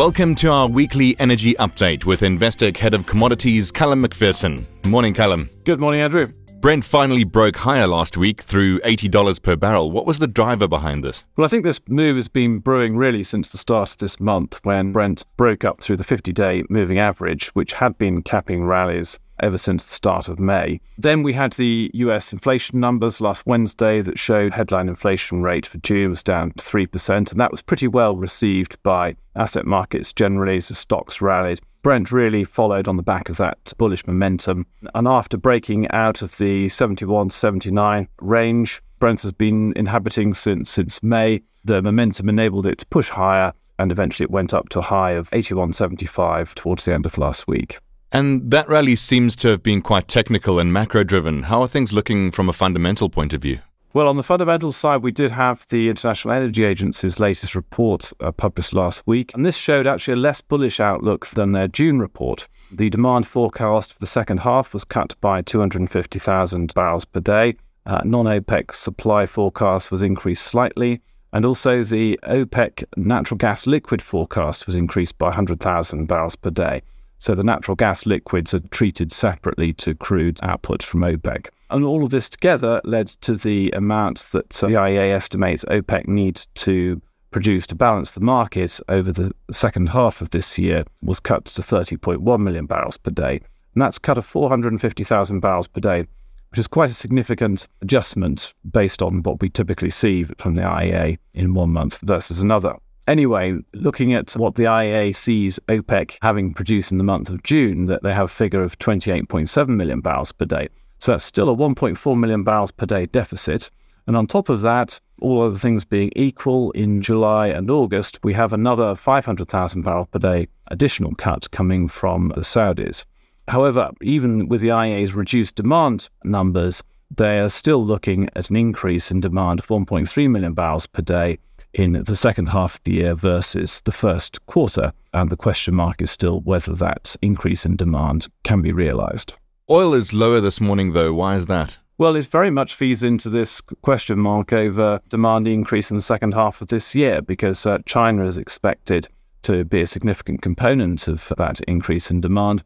Welcome to our weekly energy update with Investec Head of Commodities, Callum Macpherson. Morning, Callum. Good morning, Andrew. Brent finally broke higher last week through $80 per barrel. What was the driver behind this? Well, I think this move has been brewing really since the start of this month when Brent broke up through the 50 day moving average, which had been capping rallies ever since the start of May. Then we had the US inflation numbers last Wednesday that showed headline inflation rate for June was down to 3%, and that was pretty well received by asset markets generally as the stocks rallied. Brent really followed on the back of that bullish momentum. And after breaking out of the 71 79 range, Brent has been inhabiting since since May. The momentum enabled it to push higher, and eventually it went up to a high of 81.75 towards the end of last week. And that rally seems to have been quite technical and macro driven. How are things looking from a fundamental point of view? Well, on the fundamental side, we did have the International Energy Agency's latest report uh, published last week, and this showed actually a less bullish outlook than their June report. The demand forecast for the second half was cut by 250,000 barrels per day. Uh, non OPEC supply forecast was increased slightly, and also the OPEC natural gas liquid forecast was increased by 100,000 barrels per day. So the natural gas liquids are treated separately to crude output from OPEC. And all of this together led to the amount that the IEA estimates OPEC needs to produce to balance the market over the second half of this year was cut to 30.1 million barrels per day. And that's cut of 450,000 barrels per day, which is quite a significant adjustment based on what we typically see from the IEA in one month versus another. Anyway, looking at what the IEA sees OPEC having produced in the month of June, that they have a figure of 28.7 million barrels per day. So that's still a 1.4 million barrels per day deficit. And on top of that, all other things being equal, in July and August, we have another 500,000 barrel per day additional cut coming from the Saudis. However, even with the IEA's reduced demand numbers, they are still looking at an increase in demand of 1.3 million barrels per day in the second half of the year versus the first quarter. And the question mark is still whether that increase in demand can be realized. Oil is lower this morning, though. Why is that? Well, it very much feeds into this question mark over demand increase in the second half of this year because uh, China is expected to be a significant component of that increase in demand.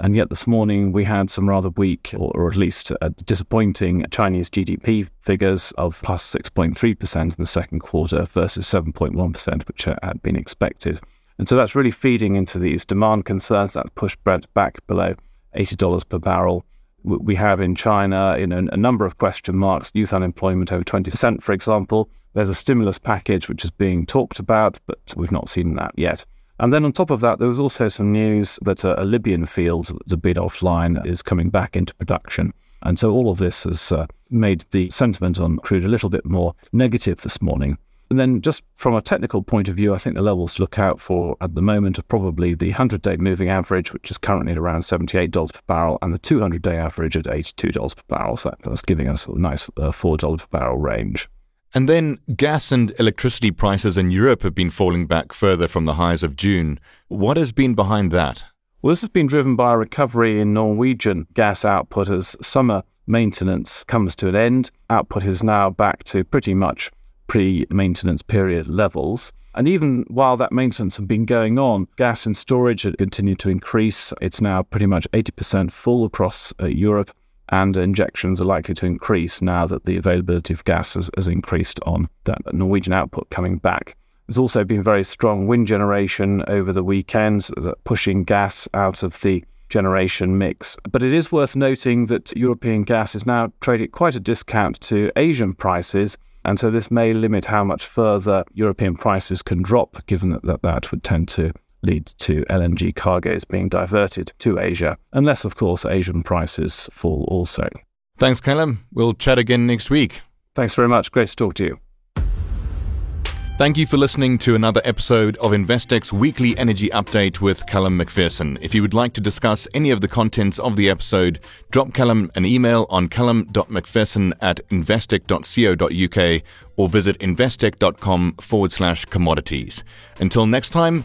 And yet this morning we had some rather weak, or, or at least uh, disappointing Chinese GDP figures of plus 6.3% in the second quarter versus 7.1%, which had been expected. And so that's really feeding into these demand concerns that pushed Brent back below $80 per barrel. We have in China you know, a number of question marks, youth unemployment over 20%, for example. There's a stimulus package which is being talked about, but we've not seen that yet. And then on top of that, there was also some news that a, a Libyan field that's a bit offline is coming back into production. And so all of this has uh, made the sentiment on crude a little bit more negative this morning. And then, just from a technical point of view, I think the levels to look out for at the moment are probably the 100 day moving average, which is currently at around $78 per barrel, and the 200 day average at $82 per barrel. So that's giving us a nice uh, $4 per barrel range. And then gas and electricity prices in Europe have been falling back further from the highs of June. What has been behind that? Well, this has been driven by a recovery in Norwegian gas output as summer maintenance comes to an end. Output is now back to pretty much pre maintenance period levels. And even while that maintenance had been going on, gas and storage had continued to increase. It's now pretty much 80% full across uh, Europe and injections are likely to increase now that the availability of gas has, has increased on that Norwegian output coming back. There's also been very strong wind generation over the weekend, pushing gas out of the generation mix. But it is worth noting that European gas is now trading quite a discount to Asian prices. And so this may limit how much further European prices can drop, given that that, that would tend to lead to LNG cargoes being diverted to Asia, unless, of course, Asian prices fall also. Thanks, Callum. We'll chat again next week. Thanks very much. Great to talk to you. Thank you for listening to another episode of Investec's weekly energy update with Callum Macpherson. If you would like to discuss any of the contents of the episode, drop Callum an email on callum.mcpherson at investec.co.uk or visit investec.com forward slash commodities. Until next time,